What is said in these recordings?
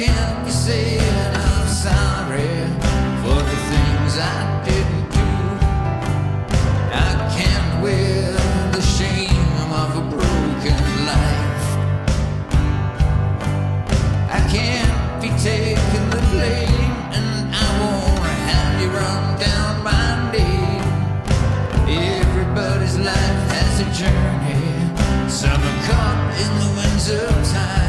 can't I'm sorry for the things I didn't do. I can't wear the shame of a broken life. I can't be taking the blame, and I won't have you run down my name. Everybody's life has a journey. Some are caught in the winds of time.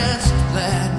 just let